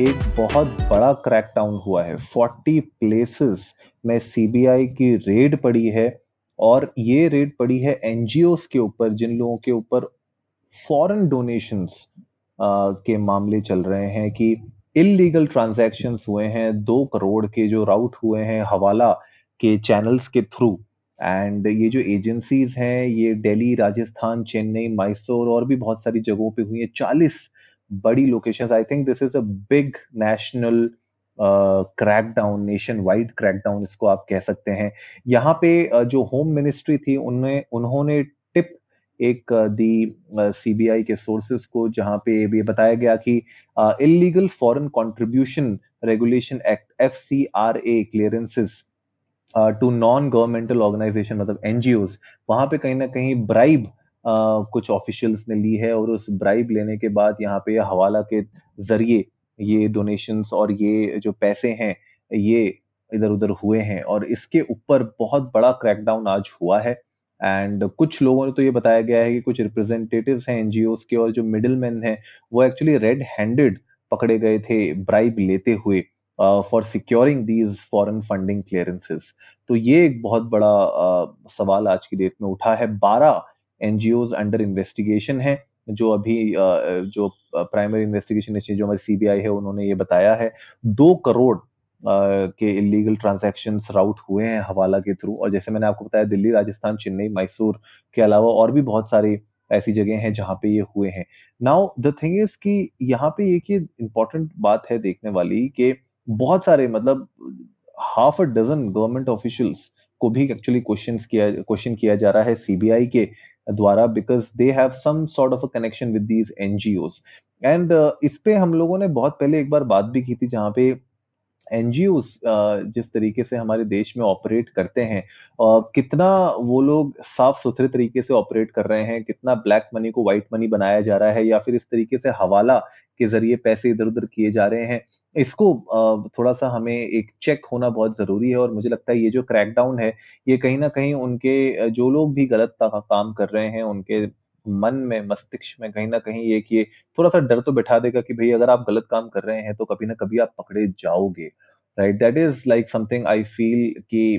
एक बहुत बड़ा क्रैकडाउन हुआ है। 40 प्लेसेस में सीबीआई की रेड पड़ी है और ये रेड पड़ी है एनजीओ के ऊपर, जिन लोगों के ऊपर फॉरेन डोनेशंस के मामले चल रहे हैं कि इलीगल ट्रांजैक्शंस हुए हैं, दो करोड़ के जो राउट हुए हैं हवाला के चैनल्स के थ्रू एंड ये जो एजेंसीज हैं, ये दिल्ली राजस्थान चेन्नई मैसूर और भी बहुत सारी जगहों पे हुई है। चालीस बड़ी locations I think this is a big national crackdown nationwide crackdown इसको आप कह सकते हैं। यहाँ पे uh, जो होम मिनिस्ट्री थी उन्हें उन्होंने टिप एक दी सीबीआई के सोर्सेस को जहाँ पे ये बताया गया कि illegal foreign contribution regulation act F C R A clearances to non governmental organisation मतलब एनजीओ वहाँ पे कहीं ना कहीं ब्राइब uh, कुछ ऑफिशियल्स ने ली है और उस ब्राइब लेने के बाद यहाँ पे हवाला के ज़रिए ये डोनेशंस और ये जो पैसे हैं ये इधर उधर हुए हैं और इसके ऊपर बहुत बड़ा क्रैकडाउन आज हुआ है। एंड कुछ लोगों ने तो ये बताया गया है कि कुछ रिप्रेजेंटेटिव्स हैं एनजीओ के और जो मिडिल मैन हैं वो एक्चुअली रेड हैंडेड पकड़े गए थे ब्राइब लेते हुए for securing these foreign funding clearances तो ये एक बहुत बड़ा uh, सवाल आज की डेट में उठा है। बारह एनजीओ अंडर इन्वेस्टिगेशन है, जो अभी जो प्राइमरी इन्वेस्टिगेशन जो हमारी सीबीआई है, उन्होंने ये बताया है, दो करोड़ के इलीगल ट्रांजैक्शन राउट हुए हैं हवाला के थ्रू। और जैसे मैंने आपको बताया, दिल्ली, राजस्थान, चेन्नई, मैसूर के अलावा और भी बहुत सारी ऐसी जगह हैं जहाँ पे ये हुए हैं। नाउ, द थिंग इज़ कि यहाँ पे एक इंपॉर्टेंट बात है देखने वाली कि बहुत सारे मतलब half a dozen government officials को भी एक्चुअली क्वेश्चन किया क्वेश्चन किया जा रहा है सीबीआई के द्वारा because they have some sort of a connection with these NGO and इस पे हम लोगों ने बहुत पहले एक बार बात भी की थी, जहाँ पे एनजीओ जिस तरीके से हमारे देश में ऑपरेट करते हैं कितना वो लोग साफ़ सुथरे तरीके से ऑपरेट कर रहे हैं, कितना ब्लैक मनी को व्हाइट मनी बनाया जा रहा है, या फिर इस तरीके से हवाला के ज़रिए पैसे इधर उधर किए जा रहे हैं इसको थोड़ा सा हमें एक चेक होना बहुत ज़रूरी है और मुझे लगता है ये जो क्रैकडाउन है, ये कहीं ना कहीं उनके, जो लोग भी गलत काम कर रहे हैं, उनके मन में, मस्तिष्क में कहीं ना कहीं ये कि थोड़ा सा डर तो बैठा देगा कि भाई अगर आप गलत काम कर रहे हैं तो कभी ना कभी आप पकड़े जाओगे। Right that is like something I feel कि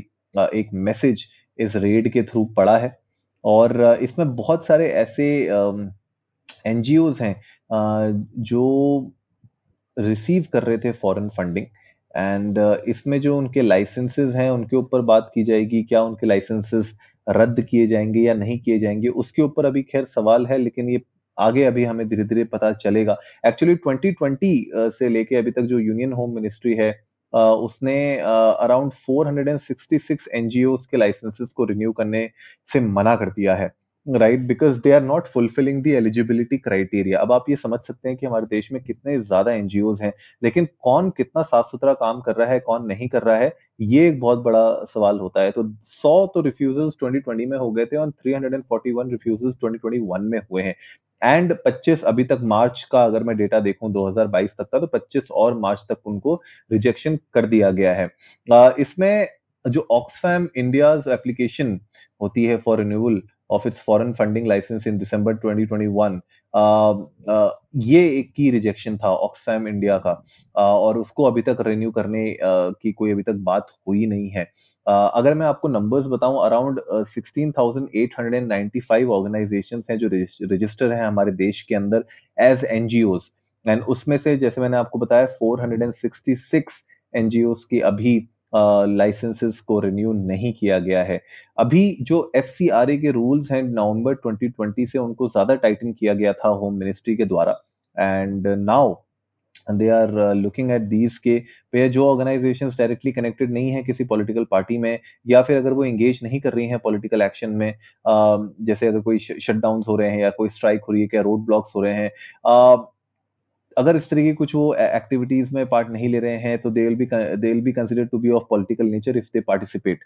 एक मैसेज इस रेड के थ्रू पड़ा है। और इसमें बहुत सारे ऐसे एनजीओ हैं जो रिसीव कर रहे थे फॉरेन फंडिंग एंड इसमें जो उनके लाइसेंसेस हैं, उनके ऊपर बात की जाएगी, क्या उनके लाइसेंसेस रद्द किए जाएँगे या नहीं किए जाएँगे, उसके ऊपर अभी खैर सवाल है, लेकिन ये आगे अभी हमें धीरे धीरे पता चलेगा। एक्चुअली 2020 से लेके अभी तक जो यूनियन होम मिनिस्ट्री है उसने अराउंड 466 एनजीओ के लाइसेंसेस को रिन्यू करने से मना कर दिया है। Right because they are not fulfilling the eligibility criteria अब आप ये समझ सकते हैं कि हमारे देश में कितने ज़्यादा एनजीओ हैं, लेकिन कौन कितना साफ़ सुथरा काम कर रहा है, कौन नहीं कर रहा है, ये एक बहुत बड़ा सवाल होता है। तो 100 तो रिफ्यूजल्स 2020 में हो गए थे और 341 रिफ्यूजल्स 2021 में हुए हैं। एंड 25 अभी तक मार्च का अगर मैं डेटा देखूँ 2022 तक का तो 25 और मार्च तक उनको रिजेक्शन कर दिया गया है। इसमें जो ऑक्सफैम इंडियाज एप्लीकेशन होती है for renewal of its foreign funding license in December 2021 uh, uh, ये एक की रिजेक्शन था ऑक्सफैम इंडिया का। Uh, और उसको अभी तक रिन्यू करने uh, की कोई अभी तक बात हुई नहीं है। Uh, अगर मैं आपको नंबर्स बताऊँ around sixteen thousand eight hundred and ninety five organisation हैं जो रजिस्टर हैं हमारे देश के अंदर एज एनजीओज एंड उसमें से जैसे मैंने आपको बताया four hundred and sixty six NGO की अभी लाइसेंसेस को रिन्यू नहीं किया गया है। अभी जो एफसीआरए के रूल्स हैं नवंबर 2020 से उनको ज़्यादा टाइटन किया गया था होम मिनिस्ट्री के द्वारा। And now they are looking at these के, पे जो ऑर्गेनाइजेशंस डायरेक्टली कनेक्टेड नहीं है किसी पॉलिटिकल पार्टी में, या फिर अगर वो एंगेज नहीं कर रही हैं पॉलिटिकल एक्शन में जैसे अगर कोई शटडाउन हो रहे हैं या कोई स्ट्राइक हो रही है, क्या रोड ब्लॉक्स हो रहे हैं अगर इस तरह की कुछ वो एक्टिविटीज़ में पार्ट नहीं ले रहे हैं तो they will be they will be consider to be of political nature if they participate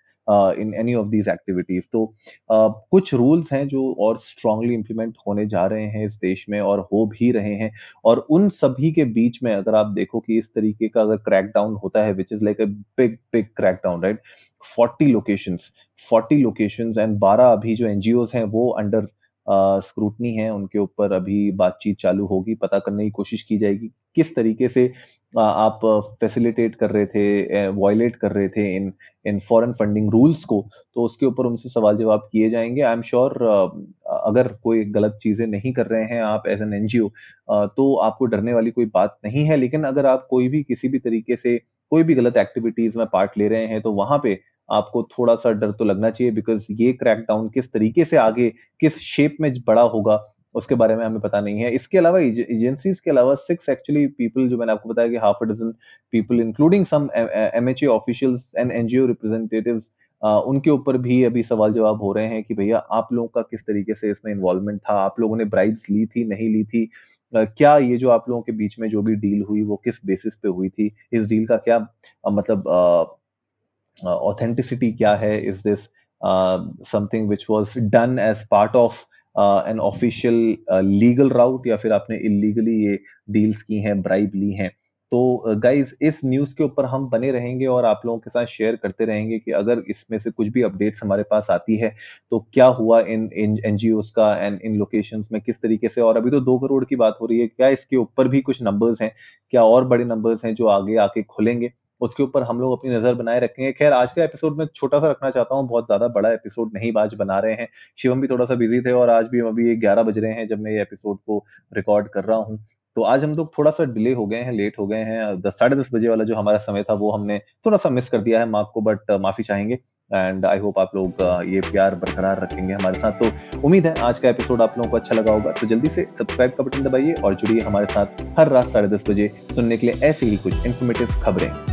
in any of these activities तो uh, कुछ रूल्स हैं जो और स्ट्रांगली इंप्लीमेंट होने जा रहे हैं इस देश में और हो भी रहे हैं और उन सभी के बीच में अगर आप देखो कि इस तरीके का अगर क्रैकडाउन होता है which is like a big big crackdown right forty location forty location and 12 अभी जो एनजीओ हैं वो अंडर स्क्रूटनी है, उनके ऊपर अभी बातचीत चालू होगी, पता करने की कोशिश की जाएगी किस तरीके से आप फैसिलिटेट कर रहे थे वॉयलेट कर रहे थे in in foreign funding rules को तो उसके ऊपर उनसे सवाल जवाब किए जाएँगे। आई एम श्योर अगर कोई गलत चीज़ें नहीं कर रहे हैं आप एज एन एनजीओ तो आपको डरने वाली कोई बात नहीं है, लेकिन अगर आप कोई भी किसी भी तरीके से कोई भी गलत एक्टिविटीज़ में पार्ट ले रहे हैं तो वहाँ पे आपको थोड़ा सा डर तो लगना चाहिए बिकॉज़ ये क्रैकडाउन किस तरीके से आगे, किस शेप में बड़ा होगा, उसके बारे में हमें पता नहीं है। इसके अलावा एजेंसीज के अलावा सिक्स एक्चुअली पीपल जो मैंने आपको बताया कि half a dozen people including some M H officials and NGO representatives उनके ऊपर भी अभी सवाल जवाब हो रहे हैं कि भैया, आप लोगों का किस तरीके से इसमें इन्वॉल्वमेंट था? आप लोगों ने ब्राइब्स ली थी, नहीं ली थी? क्या ये जो आप लोगों के बीच में जो भी डील हुई, वो किस बेसिस पे हुई थी? इस डील का क्या मतलब ऑथेंटिसिटी क्या है is this something which was done as part of an official legal route या फिर आपने इलीगली ये डील्स की हैं ब्राइब ली हैं? तो गाइज़ uh, इस न्यूज़ के ऊपर हम बने रहेंगे और आप लोगों के साथ शेयर करते रहेंगे कि अगर इसमें से कुछ भी अपडेट्स हमारे पास आती है तो क्या हुआ इन इन एनजीओ का एंड इन लोकेशन में किस तरीके से? और अभी तो दो करोड़ की बात हो रही है क्या इसके ऊपर भी कुछ नंबर्स हैं? क्या और बड़े नंबर्स हैं जो आगे आके खुलेंगे? उसके ऊपर हम लोग अपनी नज़र बनाए रखेंगे। खैर, आज का एपिसोड में छोटा सा रखना चाहता हूँ, बहुत ज़्यादा बड़ा एपिसोड नहीं, आज बना रहे हैं। शिवम भी थोड़ा सा बिज़ी थे और आज भी अभी ग्यारह बज रहे हैं जब मैं ये एपिसोड को रिकॉर्ड कर रहा हूँ। तो आज हम लोग थोड़ा सा डिले हो गए हैं लेट हो गए हैं। दस, साढ़े दस बजे वाला जो हमारा समय था, वो हमने थोड़ा सा मिस कर दिया है मार्क को बट माफ़ी चाहेंगे। एंड आई होप आप लोग ये प्यार बरकरार रखेंगे हमारे साथ। तो उम्मीद है आज का एपिसोड आप लोगों को अच्छा लगा होगा। तो जल्दी से सब्सक्राइब का बटन दबाइए और जुड़िए हमारे साथ हर रात साढ़े दस बजे सुनने के लिए ऐसी ही कुछ इन्फॉर्मेटिव खबरें।